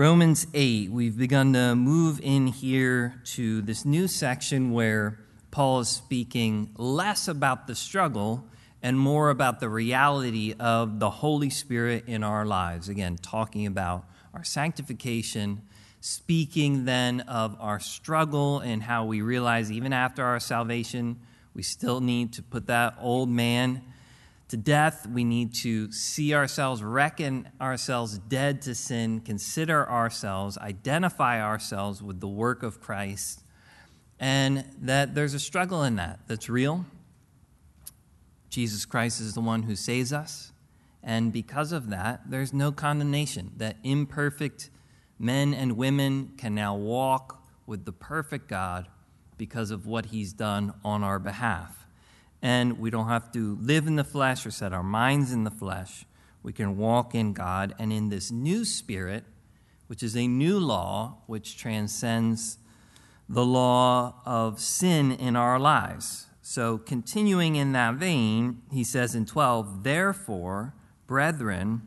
Romans 8, we've begun to move in here to this new section where Paul is speaking less about the struggle and more about the reality of the Holy Spirit in our lives. Again, talking about our sanctification, speaking then of our struggle and how we realize even after our salvation, we still need to put that old man to death. We need to see ourselves, reckon ourselves dead to sin, consider ourselves, identify ourselves with the work of Christ, and that there's a struggle in that that's real. Jesus Christ is the one who saves us. And because of that, there's no condemnation. That imperfect men and women can now walk with the perfect God because of what he's done on our behalf and we don't have to live in the flesh or set our minds in the flesh. We can walk in God and in this new spirit, which is a new law which transcends the law of sin in our lives. So, continuing in that vein, he says in 12, Therefore, brethren,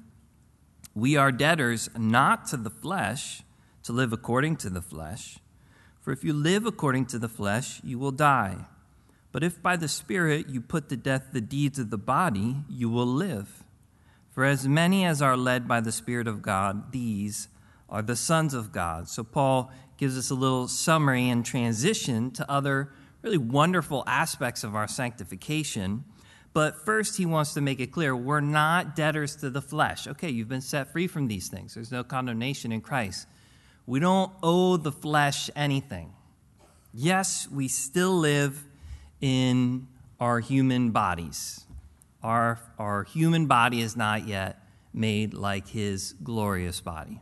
we are debtors not to the flesh to live according to the flesh. For if you live according to the flesh, you will die. But if by the Spirit you put to death the deeds of the body, you will live. For as many as are led by the Spirit of God, these are the sons of God. So Paul gives us a little summary and transition to other really wonderful aspects of our sanctification. But first, he wants to make it clear we're not debtors to the flesh. Okay, you've been set free from these things, there's no condemnation in Christ. We don't owe the flesh anything. Yes, we still live in our human bodies. Our, our human body is not yet made like his glorious body.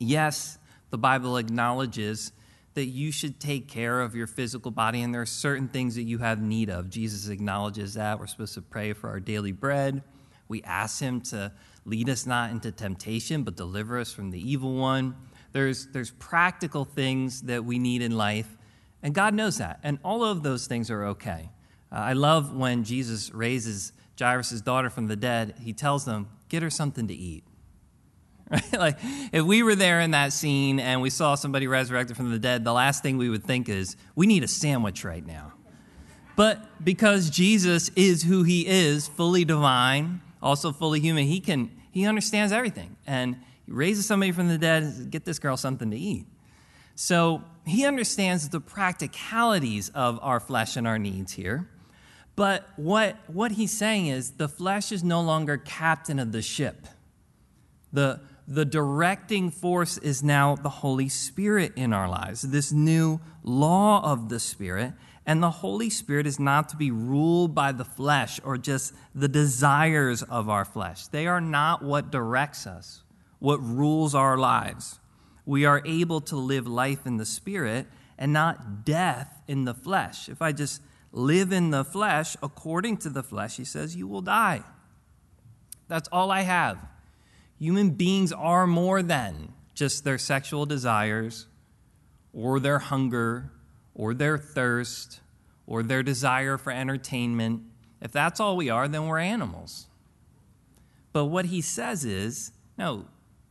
Yes, the Bible acknowledges that you should take care of your physical body, and there are certain things that you have need of. Jesus acknowledges that. We're supposed to pray for our daily bread. We ask him to lead us not into temptation, but deliver us from the evil one. There's, there's practical things that we need in life and God knows that. And all of those things are okay. Uh, I love when Jesus raises Jairus' daughter from the dead, he tells them, Get her something to eat. Right? Like, if we were there in that scene and we saw somebody resurrected from the dead, the last thing we would think is, We need a sandwich right now. But because Jesus is who he is, fully divine, also fully human, he can he understands everything. And he raises somebody from the dead, get this girl something to eat. So he understands the practicalities of our flesh and our needs here. But what, what he's saying is the flesh is no longer captain of the ship. The, the directing force is now the Holy Spirit in our lives, this new law of the Spirit. And the Holy Spirit is not to be ruled by the flesh or just the desires of our flesh. They are not what directs us, what rules our lives we are able to live life in the spirit and not death in the flesh. If I just live in the flesh according to the flesh, he says, you will die. That's all I have. Human beings are more than just their sexual desires or their hunger or their thirst or their desire for entertainment. If that's all we are, then we're animals. But what he says is no,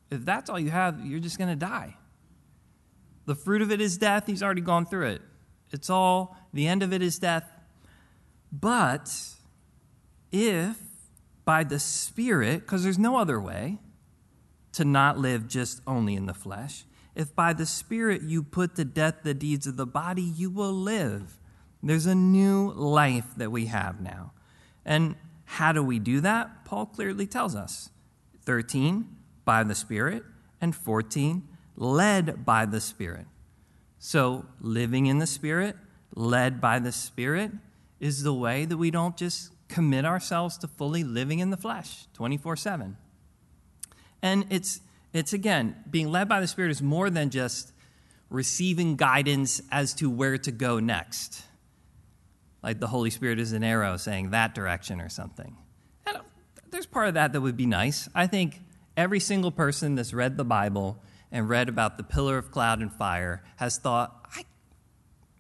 if that's all you have, you're just going to die. The fruit of it is death. He's already gone through it. It's all, the end of it is death. But if by the Spirit, because there's no other way to not live just only in the flesh, if by the Spirit you put to death the deeds of the body, you will live. There's a new life that we have now. And how do we do that? Paul clearly tells us 13, by the Spirit, and 14, led by the Spirit. So, living in the Spirit, led by the Spirit, is the way that we don't just commit ourselves to fully living in the flesh 24 7. And it's, it's again, being led by the Spirit is more than just receiving guidance as to where to go next. Like the Holy Spirit is an arrow saying that direction or something. There's part of that that would be nice. I think every single person that's read the Bible and read about the pillar of cloud and fire has thought, I,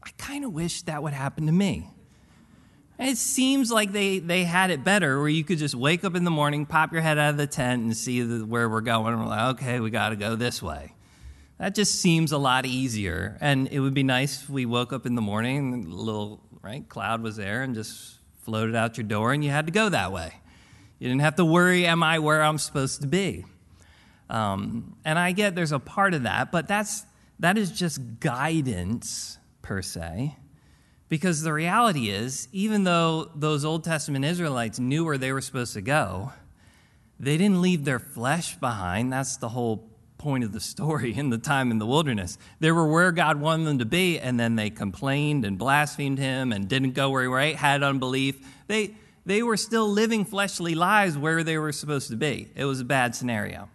I kind of wish that would happen to me. It seems like they, they had it better where you could just wake up in the morning, pop your head out of the tent, and see the, where we're going. And we're like, okay, we got to go this way. That just seems a lot easier. And it would be nice if we woke up in the morning and a little right cloud was there and just floated out your door and you had to go that way. You didn't have to worry, am I where I'm supposed to be? Um, and I get there's a part of that, but that's, that is just guidance per se. Because the reality is, even though those Old Testament Israelites knew where they were supposed to go, they didn't leave their flesh behind. That's the whole point of the story in the time in the wilderness. They were where God wanted them to be, and then they complained and blasphemed him and didn't go where he right, had unbelief. They, they were still living fleshly lives where they were supposed to be. It was a bad scenario.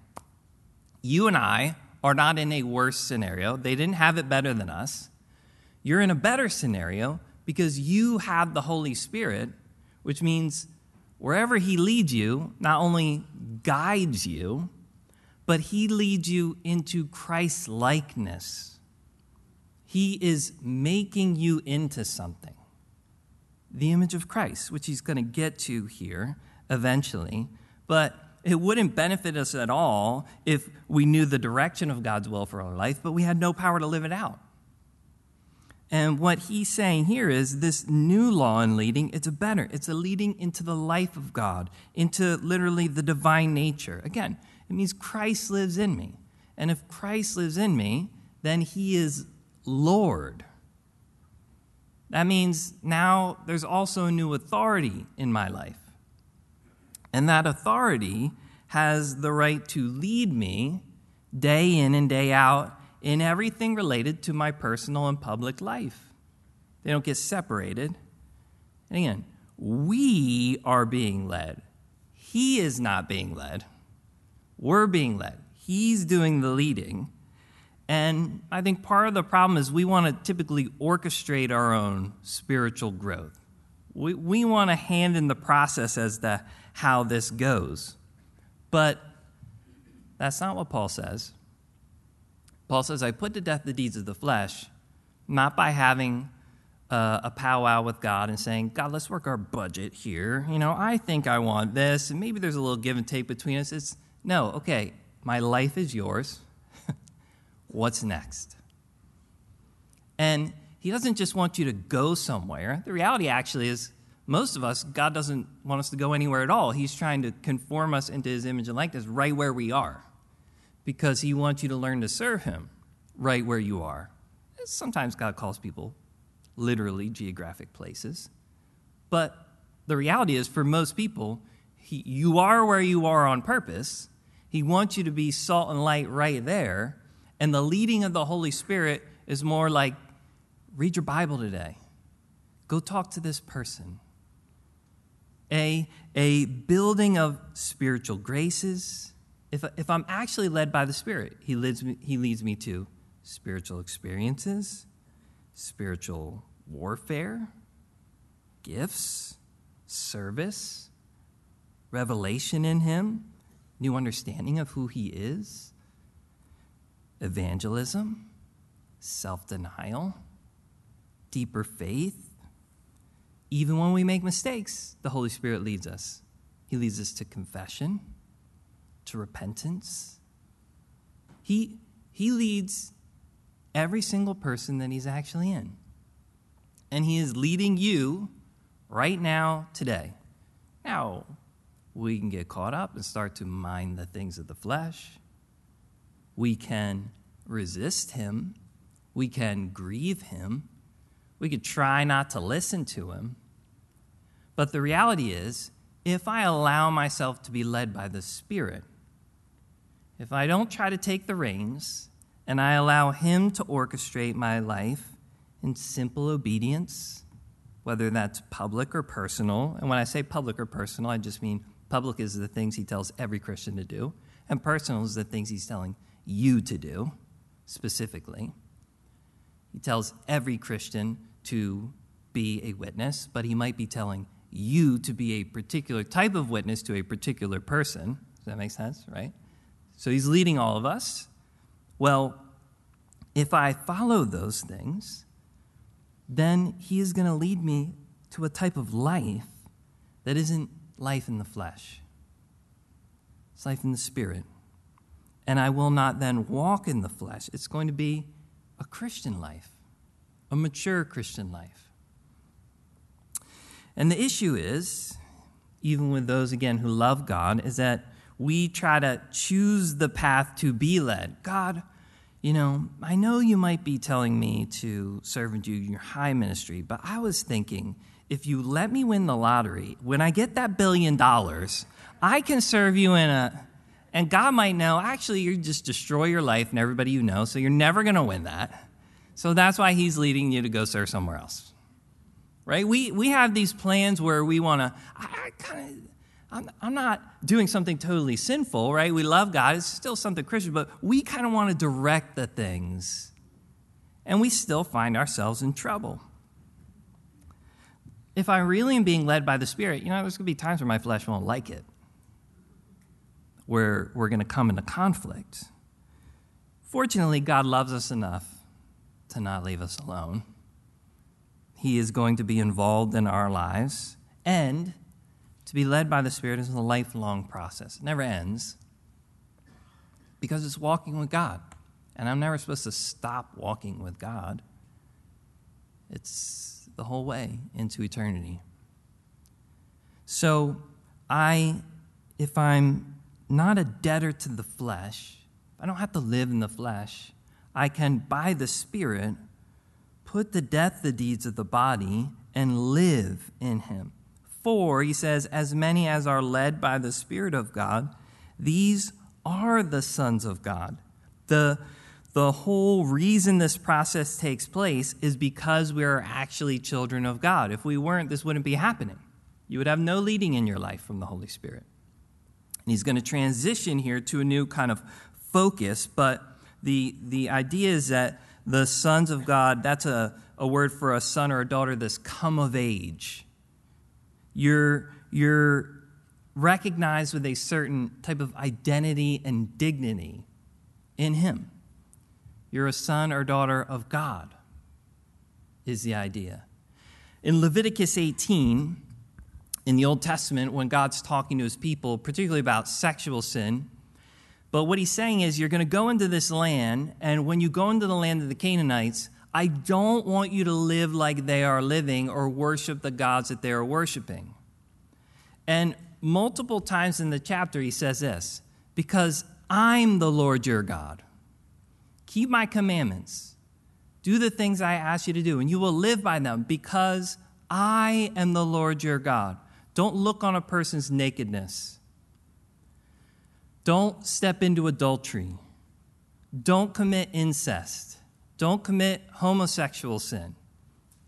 You and I are not in a worse scenario. They didn't have it better than us. You're in a better scenario because you have the Holy Spirit, which means wherever He leads you, not only guides you, but He leads you into Christ likeness. He is making you into something. The image of Christ, which He's going to get to here eventually. But it wouldn't benefit us at all if we knew the direction of God's will for our life, but we had no power to live it out. And what he's saying here is this new law and leading, it's a better. It's a leading into the life of God, into literally the divine nature. Again, it means Christ lives in me. And if Christ lives in me, then he is Lord. That means now there's also a new authority in my life. And that authority has the right to lead me day in and day out in everything related to my personal and public life. They don't get separated. And again, we are being led. He is not being led. We're being led. He's doing the leading. And I think part of the problem is we want to typically orchestrate our own spiritual growth. We, we want a hand in the process as to how this goes. But that's not what Paul says. Paul says, I put to death the deeds of the flesh, not by having uh, a powwow with God and saying, God, let's work our budget here. You know, I think I want this, and maybe there's a little give and take between us. It's no, okay, my life is yours. What's next? And he doesn't just want you to go somewhere. The reality actually is, most of us, God doesn't want us to go anywhere at all. He's trying to conform us into his image and likeness right where we are because he wants you to learn to serve him right where you are. Sometimes God calls people literally geographic places. But the reality is, for most people, he, you are where you are on purpose. He wants you to be salt and light right there. And the leading of the Holy Spirit is more like read your Bible today, go talk to this person. A, a building of spiritual graces. If, if I'm actually led by the Spirit, he leads, me, he leads me to spiritual experiences, spiritual warfare, gifts, service, revelation in Him, new understanding of who He is, evangelism, self denial, deeper faith. Even when we make mistakes, the Holy Spirit leads us. He leads us to confession, to repentance. He, he leads every single person that He's actually in. And He is leading you right now, today. Now, we can get caught up and start to mind the things of the flesh. We can resist him. We can grieve him. We could try not to listen to him. But the reality is, if I allow myself to be led by the Spirit, if I don't try to take the reins and I allow him to orchestrate my life in simple obedience, whether that's public or personal, and when I say public or personal, I just mean Public is the things he tells every Christian to do, and personal is the things he's telling you to do specifically. He tells every Christian to be a witness, but he might be telling you to be a particular type of witness to a particular person. Does that make sense, right? So he's leading all of us. Well, if I follow those things, then he is going to lead me to a type of life that isn't life in the flesh, it's life in the spirit. And I will not then walk in the flesh. It's going to be a Christian life, a mature Christian life. And the issue is, even with those, again, who love God, is that we try to choose the path to be led. God, you know, I know you might be telling me to serve in your high ministry, but I was thinking if you let me win the lottery, when I get that billion dollars, I can serve you in a. And God might know, actually, you just destroy your life and everybody you know, so you're never going to win that. So that's why He's leading you to go serve somewhere else right? We, we have these plans where we want to, I, I kind of, I'm, I'm not doing something totally sinful, right? We love God. It's still something Christian, but we kind of want to direct the things. And we still find ourselves in trouble. If I really am being led by the Spirit, you know, there's going to be times where my flesh won't like it, where we're going to come into conflict. Fortunately, God loves us enough to not leave us alone. He is going to be involved in our lives. And to be led by the Spirit is a lifelong process, it never ends because it's walking with God. And I'm never supposed to stop walking with God, it's the whole way into eternity. So, I, if I'm not a debtor to the flesh, I don't have to live in the flesh, I can, by the Spirit, put to death the deeds of the body and live in him. For, he says, as many as are led by the Spirit of God, these are the sons of God. The, the whole reason this process takes place is because we are actually children of God. If we weren't, this wouldn't be happening. You would have no leading in your life from the Holy Spirit. And he's going to transition here to a new kind of focus, but the, the idea is that the sons of God, that's a, a word for a son or a daughter that's come of age. You're, you're recognized with a certain type of identity and dignity in Him. You're a son or daughter of God, is the idea. In Leviticus 18, in the Old Testament, when God's talking to his people, particularly about sexual sin, but what he's saying is, you're going to go into this land, and when you go into the land of the Canaanites, I don't want you to live like they are living or worship the gods that they are worshiping. And multiple times in the chapter, he says this because I'm the Lord your God. Keep my commandments, do the things I ask you to do, and you will live by them because I am the Lord your God. Don't look on a person's nakedness. Don't step into adultery. Don't commit incest. Don't commit homosexual sin.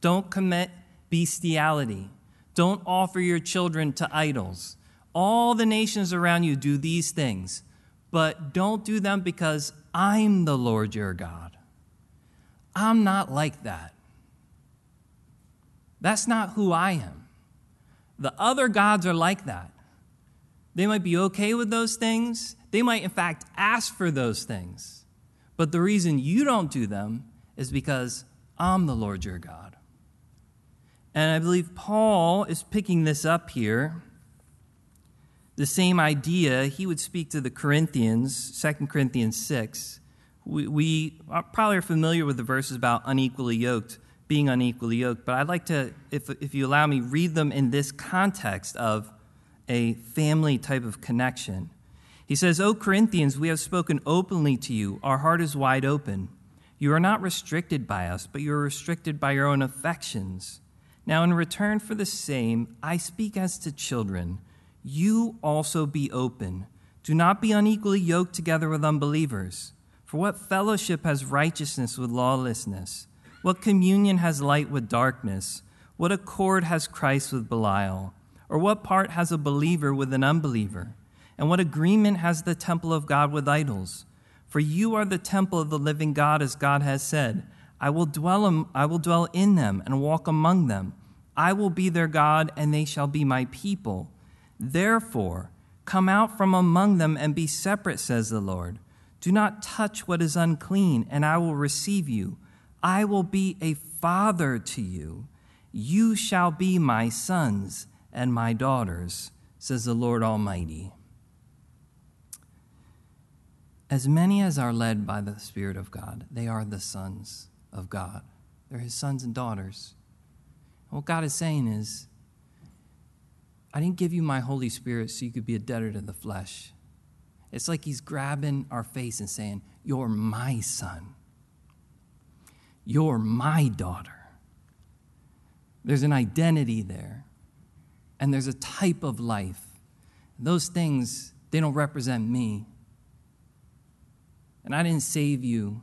Don't commit bestiality. Don't offer your children to idols. All the nations around you do these things, but don't do them because I'm the Lord your God. I'm not like that. That's not who I am. The other gods are like that. They might be okay with those things. They might, in fact, ask for those things. But the reason you don't do them is because I'm the Lord your God. And I believe Paul is picking this up here. The same idea he would speak to the Corinthians, 2 Corinthians 6. We, we probably are familiar with the verses about unequally yoked, being unequally yoked, but I'd like to, if, if you allow me, read them in this context of a family type of connection. He says, O Corinthians, we have spoken openly to you. Our heart is wide open. You are not restricted by us, but you are restricted by your own affections. Now, in return for the same, I speak as to children. You also be open. Do not be unequally yoked together with unbelievers. For what fellowship has righteousness with lawlessness? What communion has light with darkness? What accord has Christ with Belial? Or what part has a believer with an unbeliever? And what agreement has the temple of God with idols? For you are the temple of the living God, as God has said, I will dwell, I will dwell in them and walk among them. I will be their God, and they shall be my people. Therefore, come out from among them and be separate, says the Lord. Do not touch what is unclean, and I will receive you. I will be a father to you You shall be my sons and my daughters, says the Lord Almighty. As many as are led by the Spirit of God, they are the sons of God. They're his sons and daughters. And what God is saying is, I didn't give you my Holy Spirit so you could be a debtor to the flesh. It's like he's grabbing our face and saying, You're my son. You're my daughter. There's an identity there, and there's a type of life. Those things, they don't represent me. And I didn't save you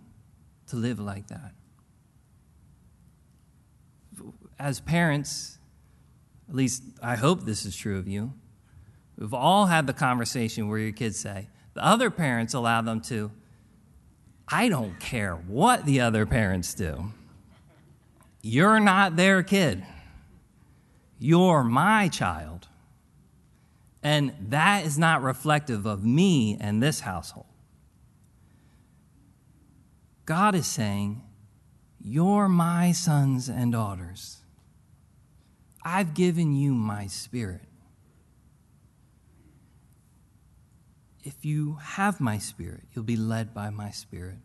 to live like that. As parents, at least I hope this is true of you, we've all had the conversation where your kids say, the other parents allow them to, I don't care what the other parents do. You're not their kid. You're my child. And that is not reflective of me and this household. God is saying, You're my sons and daughters. I've given you my spirit. If you have my spirit, you'll be led by my spirit.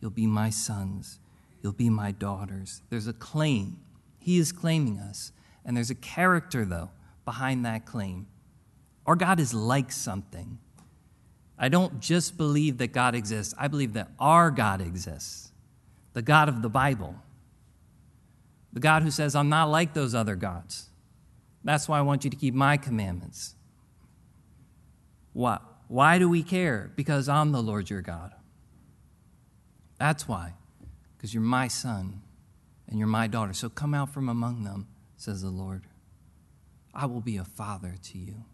You'll be my sons. You'll be my daughters. There's a claim. He is claiming us. And there's a character, though, behind that claim. Our God is like something. I don't just believe that God exists, I believe that our God exists, the God of the Bible. The God who says, I'm not like those other gods. That's why I want you to keep my commandments. What? Why do we care? Because I'm the Lord your God. That's why. Because you're my son and you're my daughter. So come out from among them, says the Lord. I will be a father to you.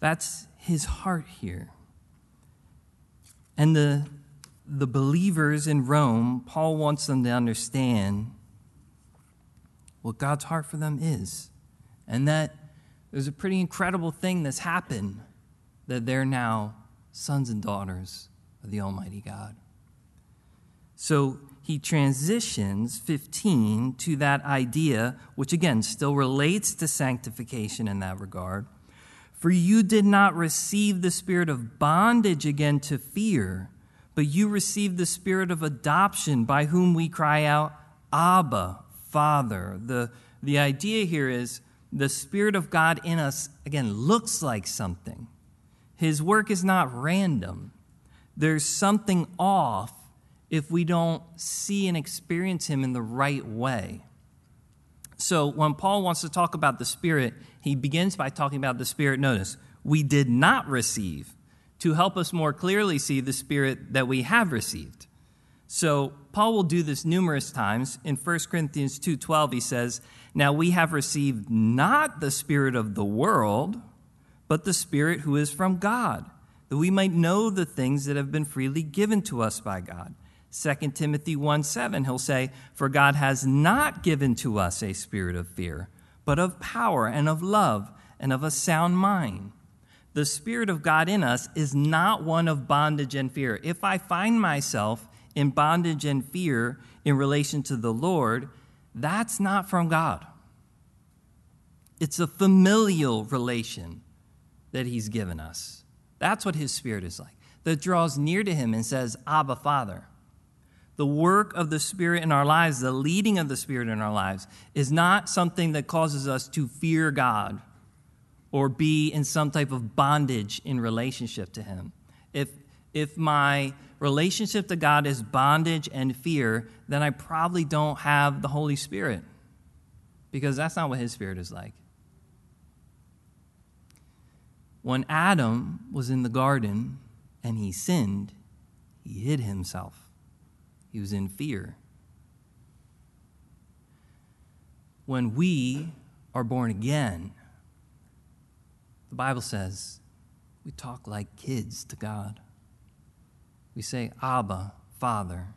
That's his heart here. And the, the believers in Rome, Paul wants them to understand what God's heart for them is. And that there's a pretty incredible thing that's happened that they're now sons and daughters of the Almighty God. So he transitions 15 to that idea, which again still relates to sanctification in that regard for you did not receive the spirit of bondage again to fear, but you received the spirit of adoption by whom we cry out, Abba, Father. The, the idea here is the Spirit of God in us, again, looks like something. His work is not random. There's something off if we don't see and experience Him in the right way. So when Paul wants to talk about the Spirit, he begins by talking about the Spirit, notice, we did not receive to help us more clearly see the Spirit that we have received. So Paul will do this numerous times. In 1 Corinthians 2:12 he says, "Now we have received not the spirit of the world, but the spirit who is from God, that we might know the things that have been freely given to us by God." 2 Timothy 1 7, he'll say, For God has not given to us a spirit of fear, but of power and of love and of a sound mind. The Spirit of God in us is not one of bondage and fear. If I find myself in bondage and fear in relation to the Lord, that's not from God. It's a familial relation that He's given us. That's what His Spirit is like, that draws near to Him and says, Abba, Father the work of the Spirit in our lives, the leading of the Spirit in our lives, is not something that causes us to fear God or be in some type of bondage in relationship to Him. If, if my relationship to God is bondage and fear, then I probably don't have the Holy Spirit because that's not what His Spirit is like. When Adam was in the garden and he sinned, he hid himself. He was in fear. When we are born again, the Bible says we talk like kids to God. We say, Abba, Father.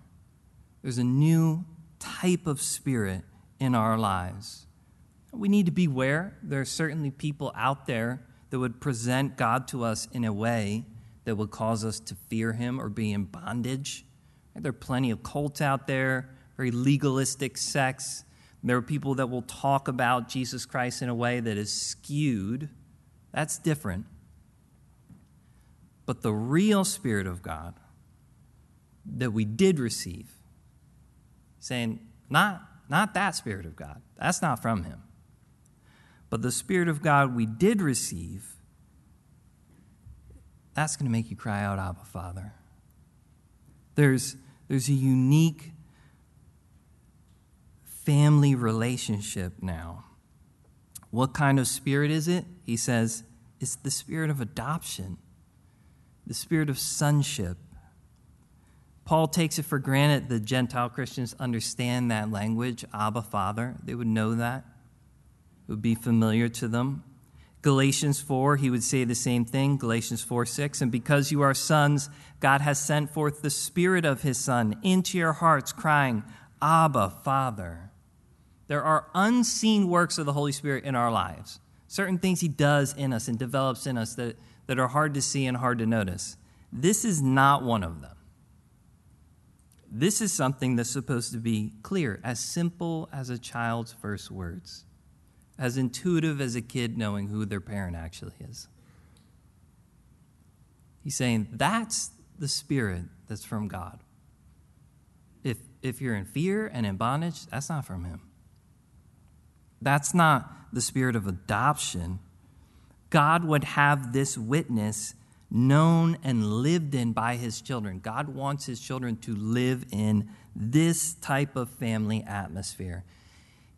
There's a new type of spirit in our lives. We need to beware. There are certainly people out there that would present God to us in a way that would cause us to fear Him or be in bondage. There are plenty of cults out there, very legalistic sects There are people that will talk about Jesus Christ in a way that is skewed. That's different. But the real Spirit of God that we did receive, saying, not, not that Spirit of God, that's not from Him. But the Spirit of God we did receive, that's going to make you cry out, Abba, Father. There's, there's a unique family relationship now. What kind of spirit is it? He says, it's the spirit of adoption the spirit of sonship. Paul takes it for granted that Gentile Christians understand that language, Abba, Father. They would know that, would be familiar to them. Galatians 4, he would say the same thing. Galatians 4 6. And because you are sons, God has sent forth the Spirit of His Son into your hearts, crying, Abba, Father. There are unseen works of the Holy Spirit in our lives, certain things He does in us and develops in us that that are hard to see and hard to notice. This is not one of them. This is something that's supposed to be clear, as simple as a child's first words, as intuitive as a kid knowing who their parent actually is. He's saying that's the spirit that's from God. If, if you're in fear and in bondage, that's not from Him. That's not the spirit of adoption God would have this witness known and lived in by his children. God wants his children to live in this type of family atmosphere.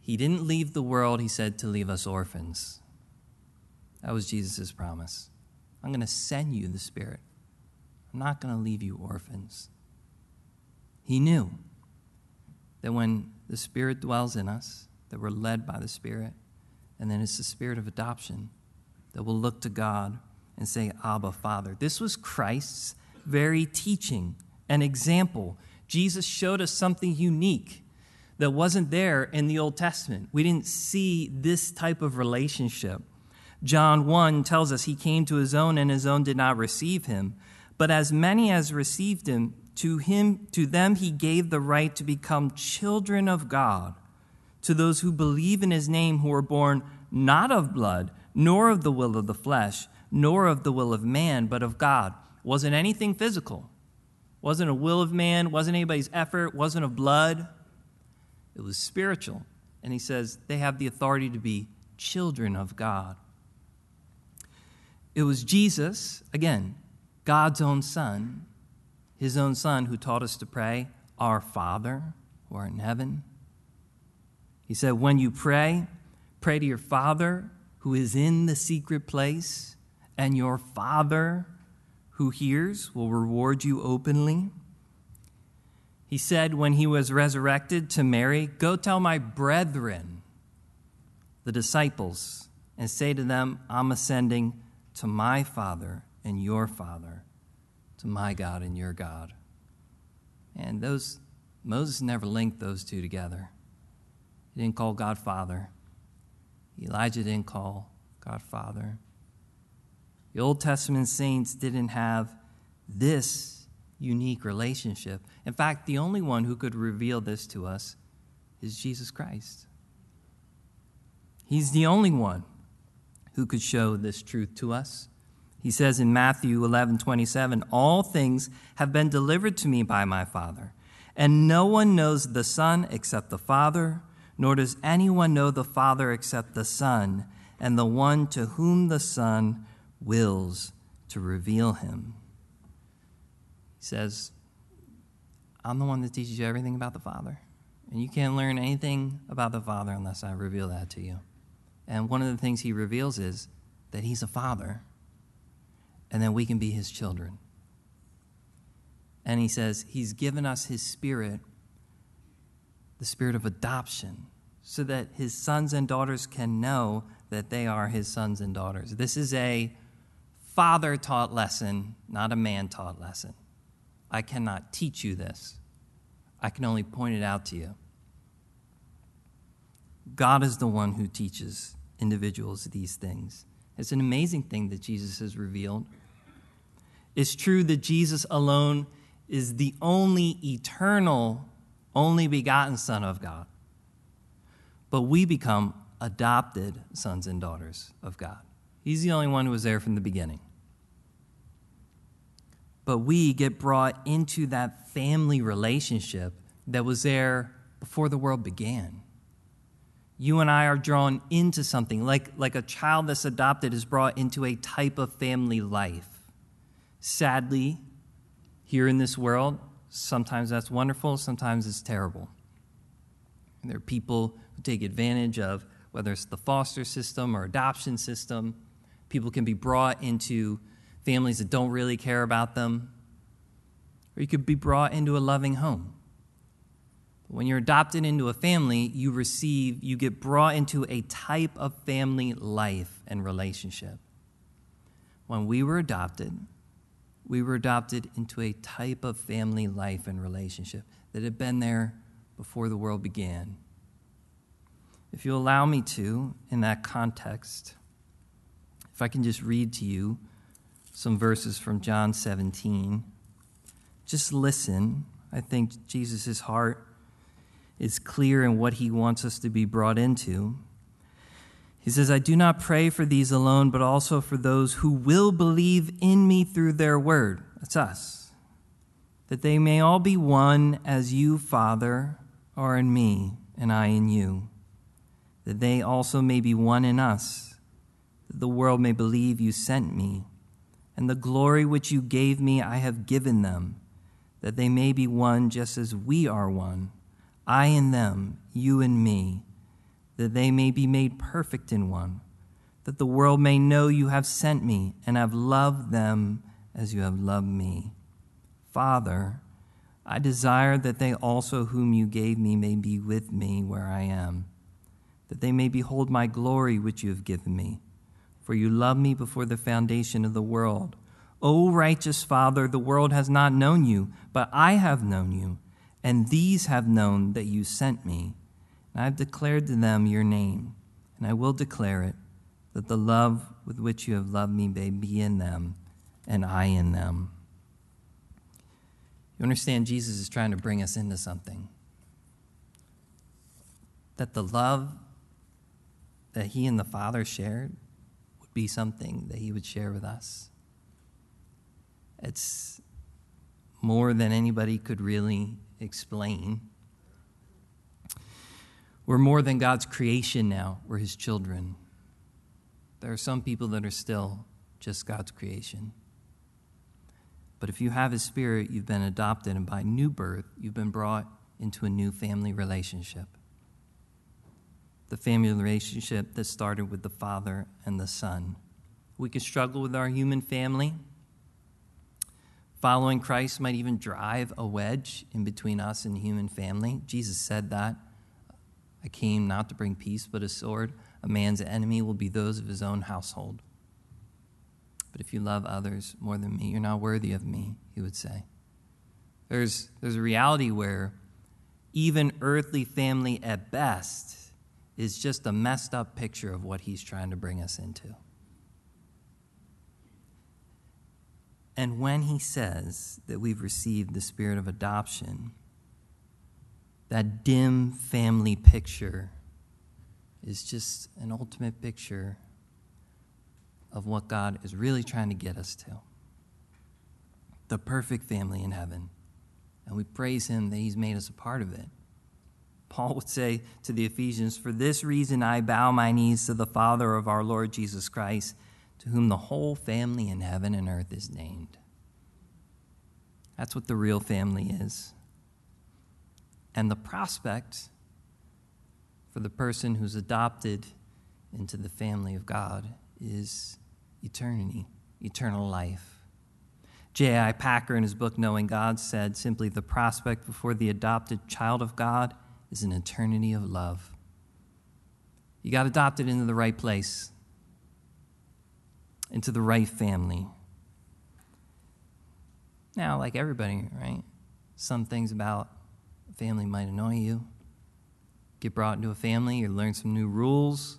He didn't leave the world, he said, to leave us orphans. That was Jesus' promise. I'm going to send you the Spirit. I'm not going to leave you orphans. He knew that when the Spirit dwells in us, that we're led by the Spirit, and then it's the Spirit of adoption that will look to God and say, Abba, Father. This was Christ's very teaching and example. Jesus showed us something unique that wasn't there in the Old Testament. We didn't see this type of relationship. John 1 tells us he came to his own and his own did not receive him. But as many as received him, to him to them he gave the right to become children of God, to those who believe in his name who were born not of blood, nor of the will of the flesh, nor of the will of man, but of God. Wasn't anything physical. Wasn't a will of man, wasn't anybody's effort, wasn't of blood. It was spiritual. And he says they have the authority to be children of God. It was Jesus, again, God's own Son, his own Son, who taught us to pray, Our Father who art in heaven. He said, When you pray, pray to your Father who is in the secret place, and your Father who hears will reward you openly. He said when he was resurrected to Mary, Go tell my brethren, the disciples, and say to them, I'm ascending to my Father and your Father, to my God and your God. And those Moses never linked those two together. He didn't call God Father. Elijah didn't call God Father. The Old Testament saints didn't have this unique relationship. In fact, the only one who could reveal this to us is Jesus Christ. He's the only one who could show this truth to us. He says in Matthew 11 27, All things have been delivered to me by my Father, and no one knows the Son except the Father nor does anyone know the Father except the Son, and the one to whom the Son wills to reveal him. He says, I'm the one that teaches you everything about the Father. And you can't learn anything about the Father unless I reveal that to you. And one of the things he reveals is that he's a father, and that we can be his children. And he says, He's given us his spirit the spirit of adoption, so that his sons and daughters can know that they are his sons and daughters. This is a father taught lesson, not a man taught lesson. I cannot teach you this, I can only point it out to you. God is the one who teaches individuals these things. It's an amazing thing that Jesus has revealed. It's true that Jesus alone is the only eternal only begotten Son of God. but we become adopted sons and daughters of God. He's the only one who was there from the beginning. But we get brought into that family relationship that was there before the world began. You and I are drawn into something, like, like a child that's adopted is brought into a type of family life. Sadly, here in this world, sometimes that's wonderful, sometimes it's terrible. And there are people who take advantage of whether it's the foster system or adoption system. People can be brought into families that don't really care about them, or you could be brought into a loving home. When you're adopted into a family, you receive, you get brought into a type of family life and relationship. When we were adopted, we were adopted into a type of family life and relationship that had been there before the world began. If you allow me to, in that context, if I can just read to you some verses from John 17, just listen. I think Jesus' heart is clear in what he wants us to be brought into. He says, I do not pray for these alone, but also for those who will believe in me through their word. That's us. That they may all be one as you, Father, are in me, and I in you. That they also may be one in us, that the world may believe you sent me. And the glory which you gave me, I have given them, that they may be one just as we are one I in them, you in me, that they may be made perfect in one, that the world may know you have sent me and have loved them as you have loved me. Father, I desire that they also whom you gave me may be with me where I am, that they may behold my glory which you have given me. For you loved me before the foundation of the world. O righteous Father, the world has not known you, but I have known you and these have known that you sent me. And I have declared to them your name, and I will declare it, that the love with which you have loved me may be in them, and I in them. You understand, Jesus is trying to bring us into something. That the love that he and the Father shared be something that he would share with us. It's more than anybody could really explain. We're more than God's creation now, we're His children. There are some people that are still just God's creation. But if you have His Spirit, you've been adopted, and by new birth, you've been brought into a new family relationship. The family relationship that started with the Father and the Son. We can struggle with our human family. Following Christ might even drive a wedge in between us and the human family. Jesus said that. I came not to bring peace, but a sword. A man's enemy will be those of his own household. But if you love others more than me, you're not worthy of me, he would say. There's, there's a reality where even earthly family at best is just a messed up picture of what he's trying to bring us into. And when he says that we've received the spirit of adoption, that dim family picture is just an ultimate picture of what God is really trying to get us to the perfect family in heaven. And we praise him that he's made us a part of it. Paul would say to the Ephesians, For this reason I bow my knees to the Father of our Lord Jesus Christ to whom the whole family in heaven and earth is named. That's what the real family is. And the prospect for the person who's adopted into the family of God is eternity, eternal life. J.I. Packer, in his book Knowing God, said simply the prospect before the adopted child of God is an eternity of love. You got adopted into the right place into the right family. Now, like everybody, right? Some things about family might annoy you. Get brought into a family, you learn some new rules,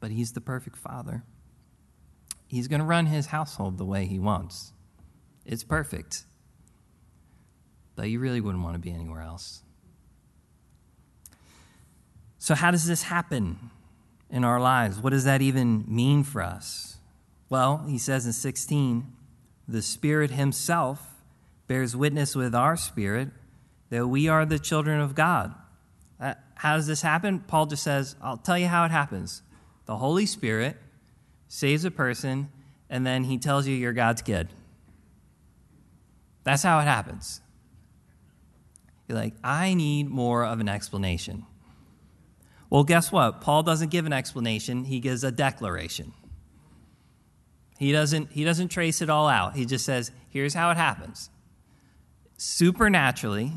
but he's the perfect father. He's going to run his household the way he wants. It's perfect. But you really wouldn't want to be anywhere else. So, how does this happen in our lives? What does that even mean for us? Well, he says in 16, the Spirit Himself bears witness with our spirit that we are the children of God. Uh, how does this happen? Paul just says, I'll tell you how it happens. The Holy Spirit saves a person, and then he tells you you're God's kid. That's how it happens. You're like, I need more of an explanation. Well, guess what? Paul doesn't give an explanation, he gives a declaration. He doesn't, he doesn't trace it all out. He just says, here's how it happens. Supernaturally,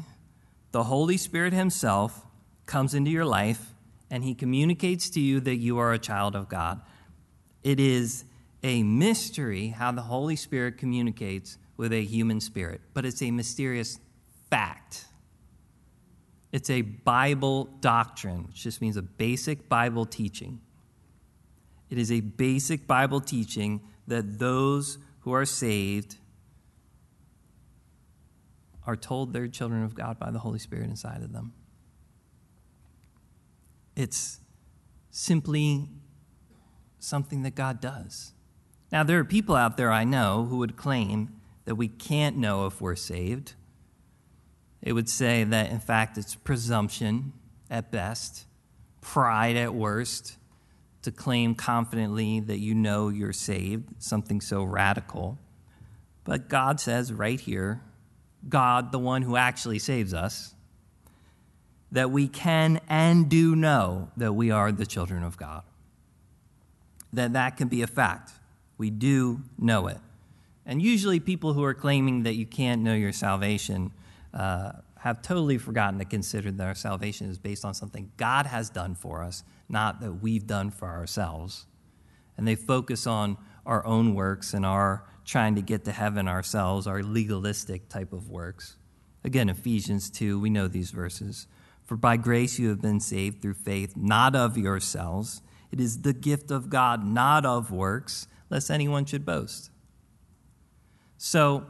the Holy Spirit Himself comes into your life and He communicates to you that you are a child of God. It is a mystery how the Holy Spirit communicates with a human spirit, but it's a mysterious fact. It's a Bible doctrine, which just means a basic Bible teaching. It is a basic Bible teaching that those who are saved are told they're children of God by the Holy Spirit inside of them. It's simply something that God does. Now, there are people out there I know who would claim that we can't know if we're saved it would say that, in fact, it's presumption at best, pride at worst, to claim confidently that you know you're saved, something so radical. But God says right here, God, the one who actually saves us, that we can and do know that we are the children of God. That that can be a fact. We do know it. And usually people who are claiming that you can't know your salvation uh, have totally forgotten to consider that our salvation is based on something God has done for us, not that we've done for ourselves. And they focus on our own works and our trying to get to heaven ourselves, our legalistic type of works. Again, Ephesians 2, we know these verses. For by grace you have been saved through faith, not of yourselves. It is the gift of God, not of works, lest anyone should boast. So,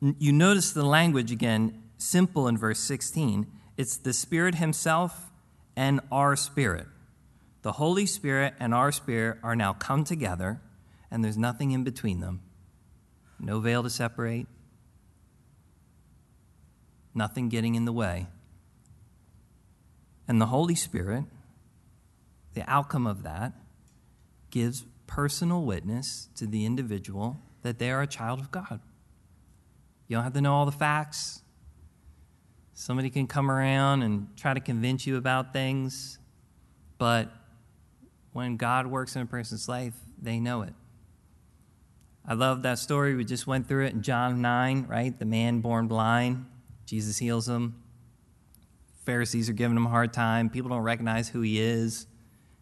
you notice the language again, simple in verse 16. It's the Spirit Himself and our spirit. The Holy Spirit and our spirit are now come together, and there's nothing in between them. No veil to separate, nothing getting in the way. And the Holy Spirit, the outcome of that, gives personal witness to the individual that they are a child of God. You don't have to know all the facts. Somebody can come around and try to convince you about things, but when God works in a person's life, they know it. I love that story. We just went through it in John 9, right? The man born blind, Jesus heals him. Pharisees are giving him a hard time. People don't recognize who he is.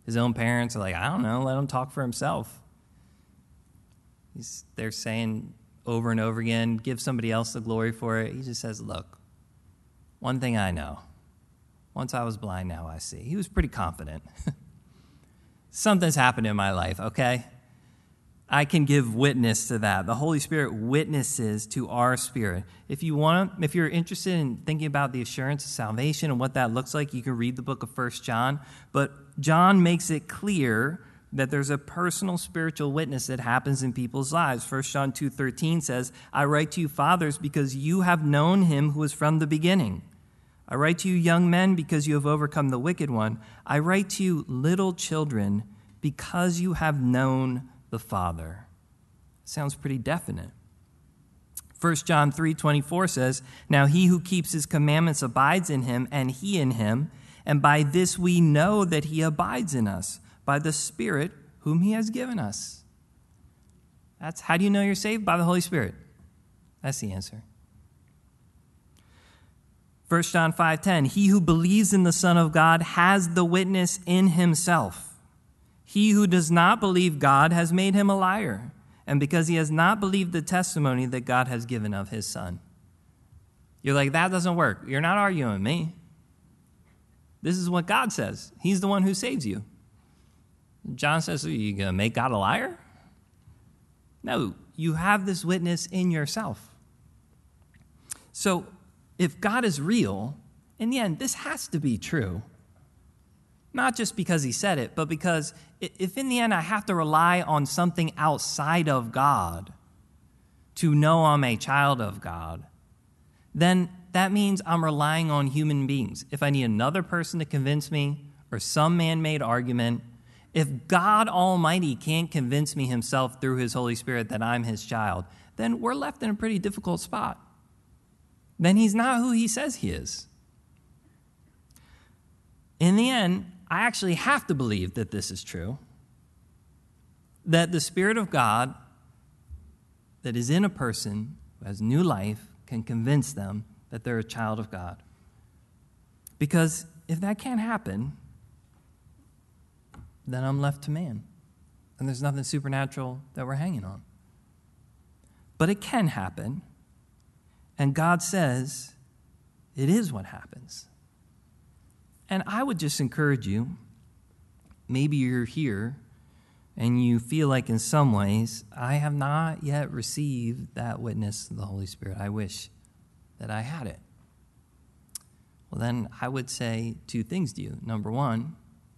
His own parents are like, I don't know, let him talk for himself. He's, they're saying, over and over again, give somebody else the glory for it. He just says, Look, one thing I know. Once I was blind, now I see. He was pretty confident. Something's happened in my life, okay? I can give witness to that. The Holy Spirit witnesses to our spirit. If you want, if you're interested in thinking about the assurance of salvation and what that looks like, you can read the book of First John. But John makes it clear that there's a personal spiritual witness that happens in people's lives. 1 John 2:13 says, "I write to you fathers because you have known him who is from the beginning. I write to you young men because you have overcome the wicked one. I write to you little children because you have known the Father." Sounds pretty definite. 1 John 3:24 says, "Now he who keeps his commandments abides in him and he in him, and by this we know that he abides in us." By the Spirit whom He has given us. That's how do you know you're saved? By the Holy Spirit. That's the answer. 1 John 5:10 He who believes in the Son of God has the witness in himself. He who does not believe God has made him a liar, and because he has not believed the testimony that God has given of his Son. You're like, that doesn't work. You're not arguing me. This is what God says. He's the one who saves you. John says, Are you to make God a liar? No, you have this witness in yourself. So, if God is real, in the end, this has to be true. not just because he said it, but because if in the end I have to rely on something outside of God to know I'm a child of God, then that means I'm relying on human beings. If I need another person to convince me or some man made argument, if God Almighty can't convince me himself through his Holy Spirit that I'm his child, then we're left in a pretty difficult spot. Then he's not who he says he is. In the end, I actually have to believe that this is true. That the Spirit of God that is in a person who has new life can convince them that they're a child of God. Because if that can't happen, then I'm left to man. And there's nothing supernatural that we're hanging on. But it can happen. And God says it is what happens. And I would just encourage you maybe you're here and you feel like, in some ways, I have not yet received that witness of the Holy Spirit. I wish that I had it. Well, then I would say two things to you. Number one,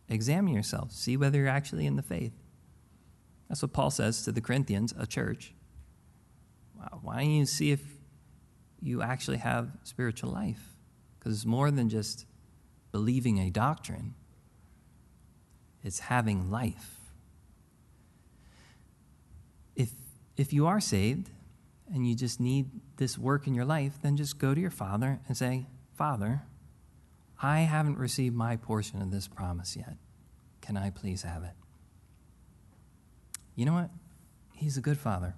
examine yourself, see whether you're actually in the faith. That's what Paul says to the Corinthians, a church. Why don't you see if you actually have spiritual life? Because it's more than just believing a doctrine, it's having life. If, if you are saved and you just need this work in your life, then just go to your Father and say, Father, I haven't received my portion of this promise yet. Can I please have it? You know what? He's a good Father.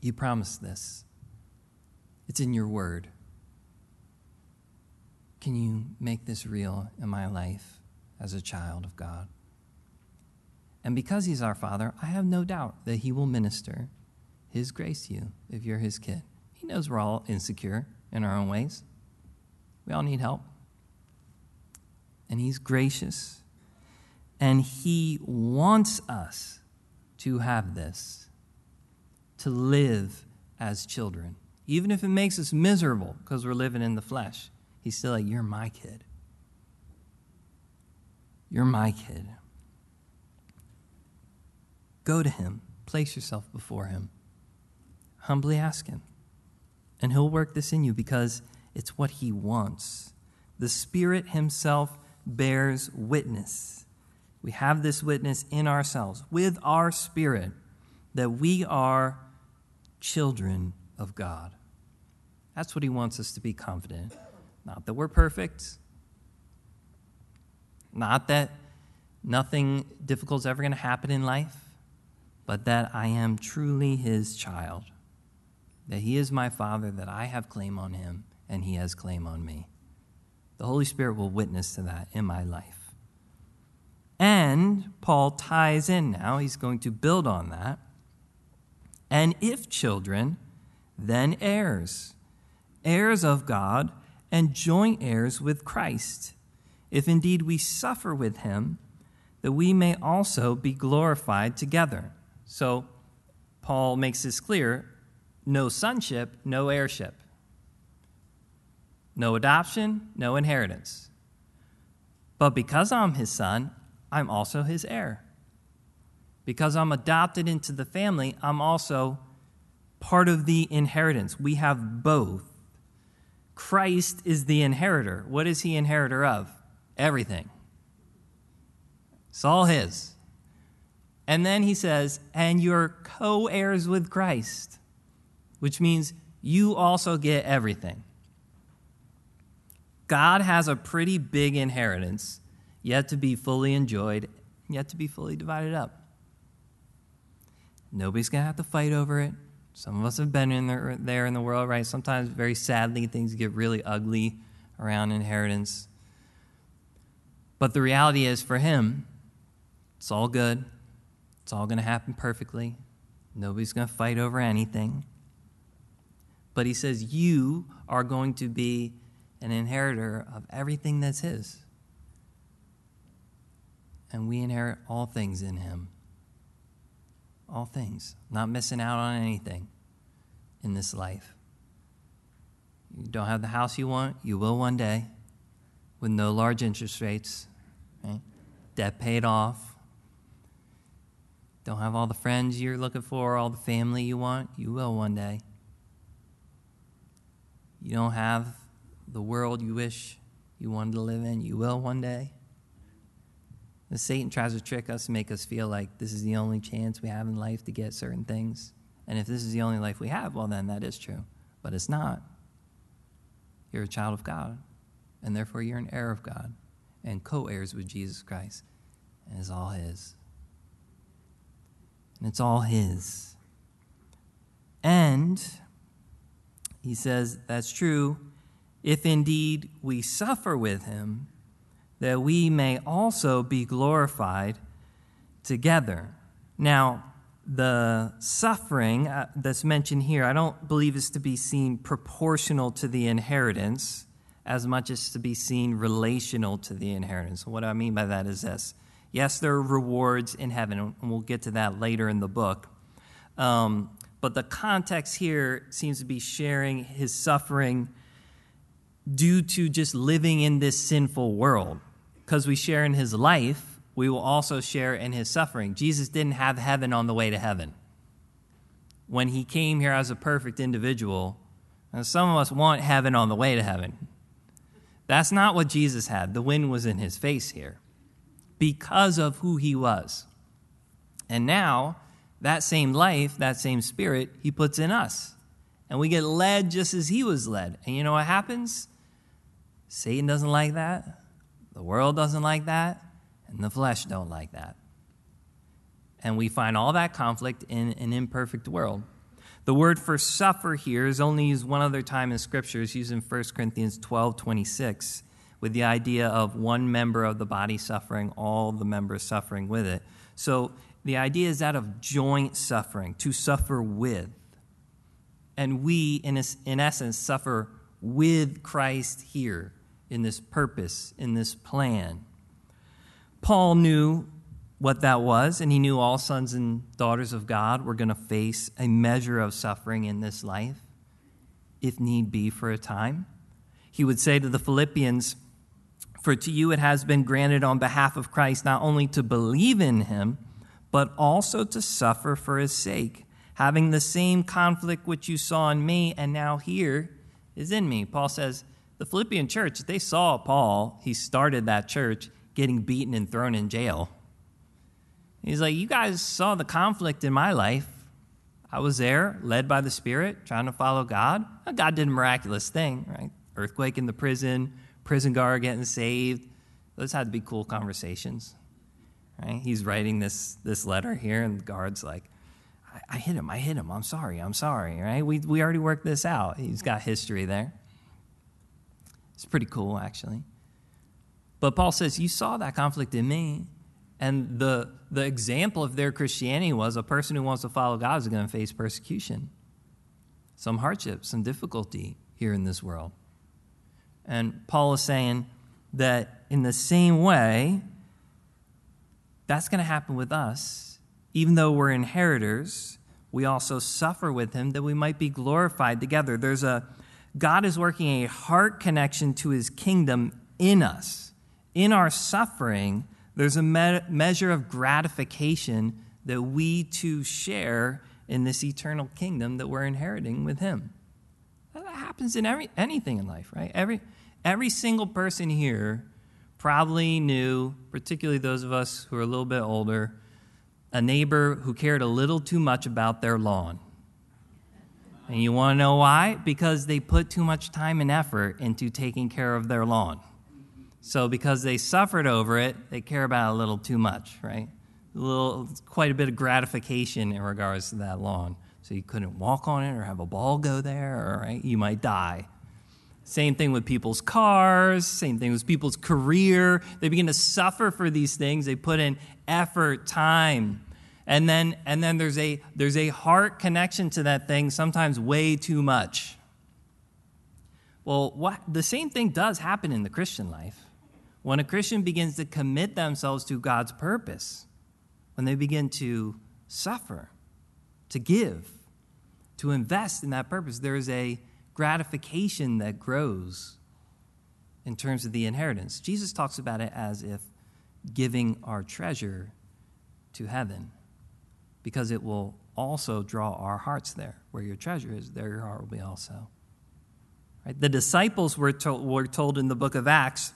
You promised this, it's in your word. Can you make this real in my life as a child of God? And because He's our Father, I have no doubt that He will minister His grace to you if you're His kid. He knows we're all insecure in our own ways, we all need help. And He's gracious. And He wants us to have this, to live as children, even if it makes us miserable because we're living in the flesh. He's still like, You're my kid. You're my kid. Go to him, place yourself before him, humbly ask him. And he'll work this in you because it's what he wants. The Spirit himself bears witness. We have this witness in ourselves, with our spirit, that we are children of God. That's what he wants us to be confident. Not that we're perfect, not that nothing difficult is ever going to happen in life, but that I am truly his child, that he is my father, that I have claim on him, and he has claim on me. The Holy Spirit will witness to that in my life. And Paul ties in now, he's going to build on that. And if children, then heirs, heirs of God and joint heirs with Christ, if indeed we suffer with him, that we may also be glorified together. So, Paul makes this clear no sonship, no heirship. No adoption, no inheritance. But because I'm his son, I'm also his heir. Because I'm adopted into the family, I'm also part of the inheritance. We have both. Christ is the inheritor. What is he inheritor of? Everything. It's all his. And then he says, and you're co heirs with Christ, which means you also get everything. God has a pretty big inheritance yet to be fully enjoyed, yet to be fully divided up. Nobody's going to have to fight over it. Some of us have been in there, there in the world, right? Sometimes, very sadly, things get really ugly around inheritance. But the reality is, for him, it's all good. It's all going to happen perfectly. Nobody's going to fight over anything. But he says, You are going to be an inheritor of everything that's his. And we inherit all things in him all things, not missing out on anything in this life. You don't have the house you want, you will one day with no large interest rates, Right? Debt paid off. Don't have all the friends you're looking for, all the family you want. You will one day. You don't have the world you wish you wanted to live in. You will one day. And Satan tries to trick us and make us feel like this is the only chance we have in life to get certain things. And if this is the only life we have, well, then that is true. But it's not. You're a child of God, and therefore you're an heir of God and co heirs with Jesus Christ. And it's all His. And it's all His. And he says, that's true if indeed we suffer with Him, that we may also be glorified together. Now, the suffering uh, that's mentioned here, I don't believe is to be seen proportional to the inheritance as much as to be seen relational to the inheritance. What I mean by that is this yes, there are rewards in heaven, and we'll get to that later in the book. Um, but the context here seems to be sharing his suffering due to just living in this sinful world. Because we share in his life, we will also share in his suffering. Jesus didn't have heaven on the way to heaven. When he came here as a perfect individual, and some of us want heaven on the way to heaven. That's not what Jesus had. The wind was in his face here because of who he was. And now, that same life, that same spirit, he puts in us. And we get led just as he was led. And you know what happens? Satan doesn't like that. The world doesn't like that and the flesh don't like that. And we find all that conflict in an imperfect world. The word for suffer here is only used one other time in Scripture. It's used in 1 Corinthians 12 26, with the idea of one member of the body suffering, all the members suffering with it. So the idea is that of joint suffering, to suffer with. And we, in, in essence, suffer with Christ here in this purpose, in this plan. Paul knew what that was, and he knew all sons and daughters of God were going to face a measure of suffering in this life, if need be, for a time. He would say to the Philippians, For to you it has been granted on behalf of Christ not only to believe in him, but also to suffer for his sake, having the same conflict which you saw in me and now here is in me. Paul says, the Philippian church, they saw Paul, he started that church getting beaten and thrown in jail. He's like, You guys saw the conflict in my life. I was there, led by the Spirit, trying to follow God. God did a miraculous thing, right? Earthquake in the prison, prison guard getting saved. Those had to be cool conversations, right? He's writing this, this letter here, and the guard's like, I, I hit him, I hit him, I'm sorry, I'm sorry, right? We, we already worked this out. He's got history there. It's pretty cool, actually. But Paul says, You saw that conflict in me. And the, the example of their Christianity was a person who wants to follow God is going to face persecution, some hardship, some difficulty here in this world. And Paul is saying that in the same way, that's going to happen with us. Even though we're inheritors, we also suffer with him that we might be glorified together. There's a God is working a heart connection to his kingdom in us in our suffering, there's a me- measure of gratification that we too share in this eternal kingdom that we're inheriting with Him. That happens in every, anything in life, right? Every, every single person here probably knew, particularly those of us who are a little bit older, a neighbor who cared a little too much about their lawn. And you want to know why? Because they put too much time and effort into taking care of their lawn. So because they suffered over it, they care about it a little too much, right? A little, quite a bit of gratification in regards to that lawn. So you couldn't walk on it or have a ball go there, or right, you might die. Same thing with people's cars, same thing with people's career. They begin to suffer for these things. They put in effort, time. And then and then there's a there's a heart connection to that thing, sometimes way too much. Well, what the same thing does happen in the Christian life. When a Christian begins to commit themselves to God's purpose, when they begin to suffer, to give, to invest in that purpose, there is a gratification that grows in terms of the inheritance. Jesus talks about it as if giving our treasure to heaven because it will also draw our hearts there. Where your treasure is, there your heart will be also. Right? The disciples were, to- were told in the book of Acts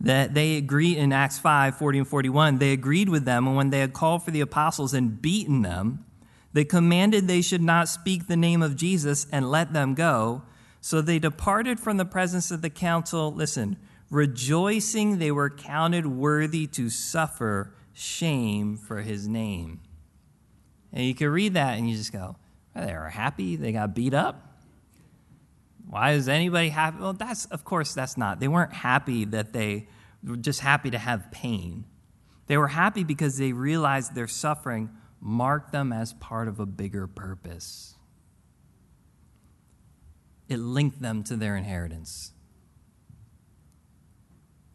that they agreed in Acts 5 40 and 41, they agreed with them, and when they had called for the apostles and beaten them, they commanded they should not speak the name of Jesus and let them go. So they departed from the presence of the council, listen, rejoicing they were counted worthy to suffer shame for his name. And you can read that and you just go, they were happy, they got beat up. Why is anybody happy? Well, that's, of course, that's not. They weren't happy that they were just happy to have pain. They were happy because they realized their suffering marked them as part of a bigger purpose. It linked them to their inheritance.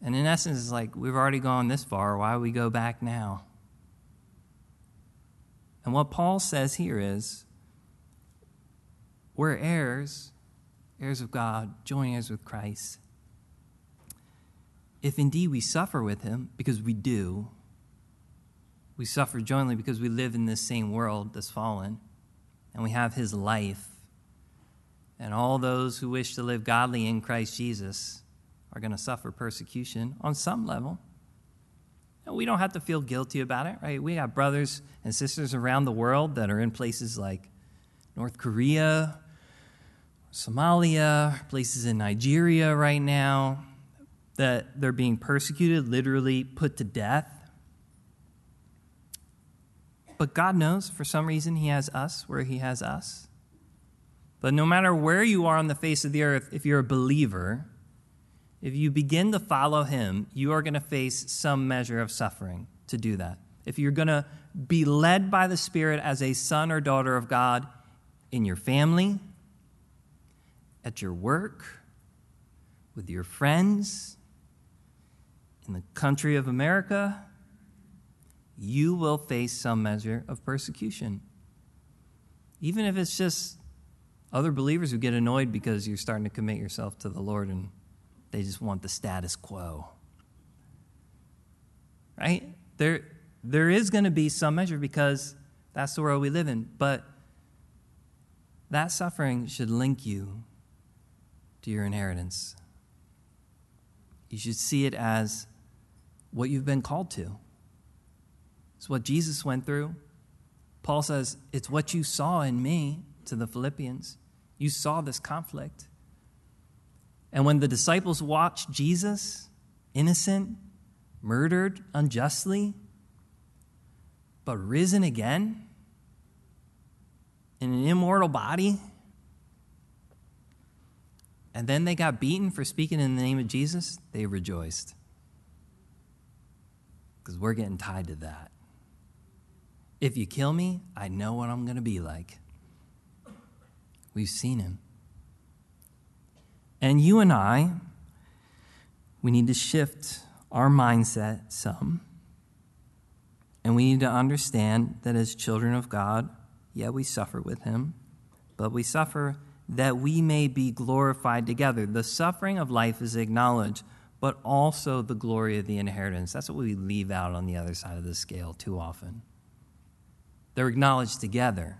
And in essence, it's like, we've already gone this far. Why we go back now? And what Paul says here is, we're heirs heirs of God, joint heirs with Christ. If indeed we suffer with him, because we do, we suffer jointly because we live in this same world that's fallen, and we have his life. And all those who wish to live godly in Christ Jesus are going to suffer persecution on some level. We don't have to feel guilty about it, right? We have brothers and sisters around the world that are in places like North Korea, Somalia, places in Nigeria right now, that they're being persecuted, literally put to death. But God knows for some reason He has us where He has us. But no matter where you are on the face of the earth, if you're a believer, if you begin to follow Him, you are going to face some measure of suffering to do that. If you're going to be led by the Spirit as a son or daughter of God in your family, at your work, with your friends, in the country of America, you will face some measure of persecution. Even if it's just other believers who get annoyed because you're starting to commit yourself to the Lord and they just want the status quo. Right? There, there is going to be some measure because that's the world we live in. But that suffering should link you to your inheritance. You should see it as what you've been called to. It's what Jesus went through. Paul says, It's what you saw in me to the Philippians. You saw this conflict. And when the disciples watched Jesus, innocent, murdered unjustly, but risen again in an immortal body, and then they got beaten for speaking in the name of Jesus, they rejoiced. Because we're getting tied to that. If you kill me, I know what I'm going to be like. We've seen him. And you and I, we need to shift our mindset some. And we need to understand that as children of God, yeah, we suffer with him, but we suffer that we may be glorified together. The suffering of life is acknowledged, but also the glory of the inheritance. That's what we leave out on the other side of the scale too often. They're acknowledged together.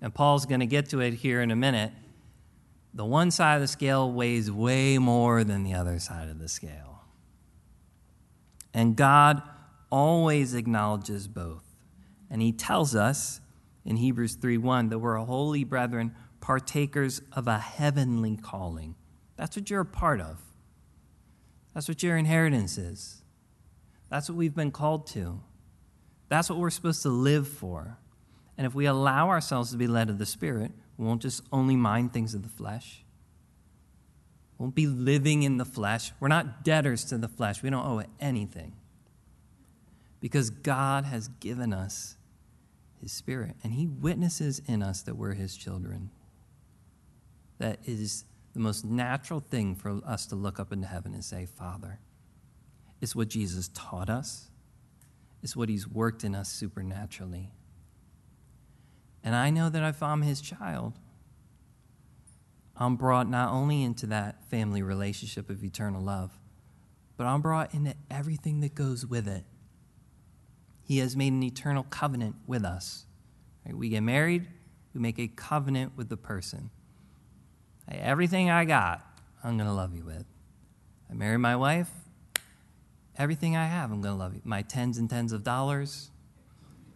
And Paul's going to get to it here in a minute. The one side of the scale weighs way more than the other side of the scale. And God always acknowledges both. And he tells us in Hebrews 3:1 that we're holy brethren partakers of a heavenly calling. That's what you're a part of. That's what your inheritance is. That's what we've been called to. That's what we're supposed to live for. And if we allow ourselves to be led of the Spirit, won't just only mind things of the flesh. Won't be living in the flesh. We're not debtors to the flesh. We don't owe it anything. Because God has given us His Spirit, and He witnesses in us that we're His children that is the most natural thing for us to look up into heaven and say, Father. It's what Jesus taught us, it's what He's worked in us supernaturally. And I know that if I'm His child, I'm brought not only into that family relationship of eternal love, but I'm brought into everything that goes with it. He has made an eternal covenant with us. Right? We get married, we make a covenant with the person. Everything I got, I'm going to love you with. I marry my wife, everything I have, I'm going to love you. My tens and tens of dollars,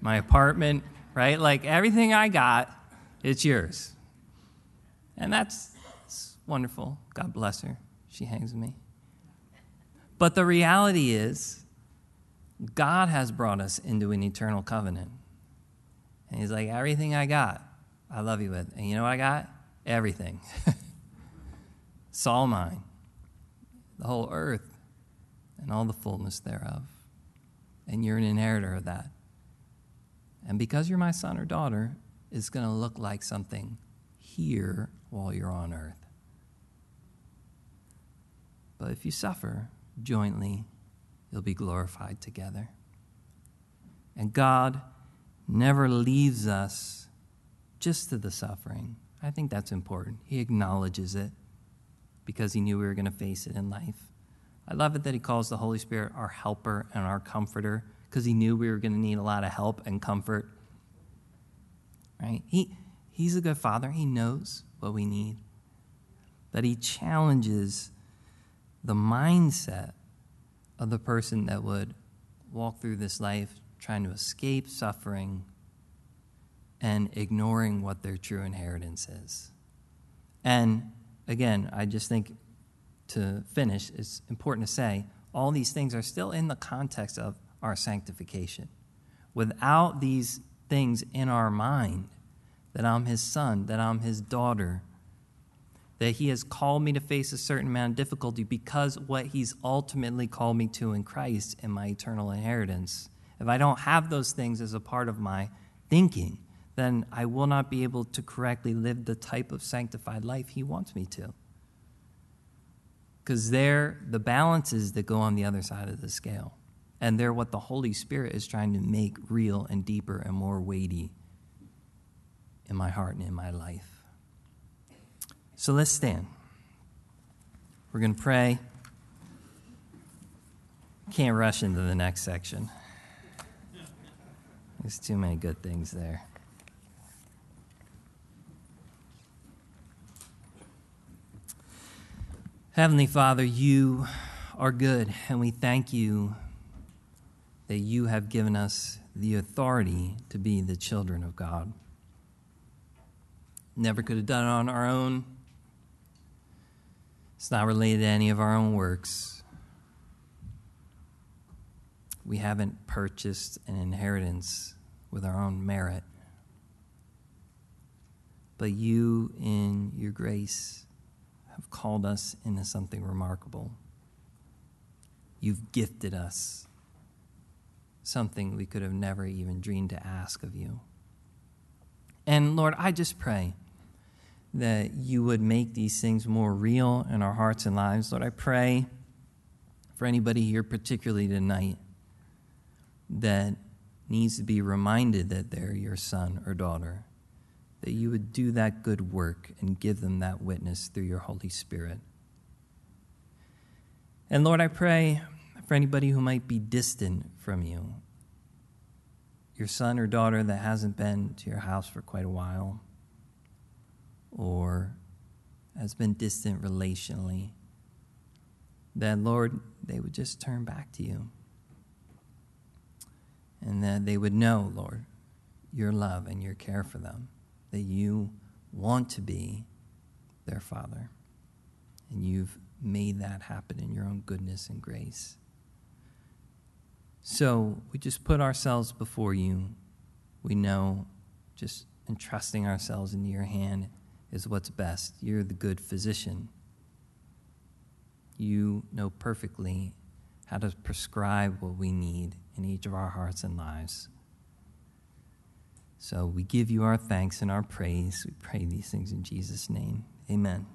my apartment, right? Like everything I got, it's yours. And that's, wonderful. God bless her. She hangs with me. But the reality is, God has brought us into an eternal covenant. And He's like, everything I got, I love you with. And you know what I got? Everything. it's all mine. The whole earth and all the fullness thereof. And you're an inheritor of that. And because you're my son or daughter, it's going to look like something here while you're on earth. But if you suffer jointly, you'll be glorified together. And God never leaves us just to the suffering. I think that's important. He acknowledges it because he knew we were going to face it in life. I love it that he calls the Holy Spirit our helper and our comforter because he knew we were going to need a lot of help and comfort. Right? He, he's a good father. He knows what we need. That he challenges the mindset of the person that would walk through this life trying to escape suffering and ignoring what their true inheritance is. And again, I just think to finish, it's important to say all these things are still in the context of our sanctification. Without these things in our mind, that I'm his son, that I'm his daughter, that he has called me to face a certain amount of difficulty because what he's ultimately called me to in Christ and my eternal inheritance. If I don't have those things as a part of my thinking, then I will not be able to correctly live the type of sanctified life he wants me to. Because they're the balances that go on the other side of the scale. And they're what the Holy Spirit is trying to make real and deeper and more weighty in my heart and in my life. So let's stand. We're going to pray. Can't rush into the next section. There's too many good things there. Heavenly Father, you are good, and we thank you that you have given us the authority to be the children of God. Never could have done it on our own. It's not related to any of our own works. We haven't purchased an inheritance with our own merit. But you, in your grace, have called us into something remarkable. You've gifted us something we could have never even dreamed to ask of you. And Lord, I just pray that you would make these things more real in our hearts and lives. Lord, I pray for anybody here, particularly tonight, that needs to be reminded that they're your son or daughter, that you would do that good work and give them that witness through your Holy Spirit. And Lord, I pray for anybody who might be distant from you, your son or daughter that hasn't been to your house for quite a while or has been distant relationally, that, Lord, they would just turn back to you. And that they would know, Lord, your love and your care for them, that you want to be their Father. And you've made that happen in your own goodness and grace. So we just put ourselves before you. We know just entrusting ourselves into your hand is what's best. You're the good physician. You know perfectly how to prescribe what we need in each of our hearts and lives. So we give you our thanks and our praise. We pray these things in Jesus' name. Amen.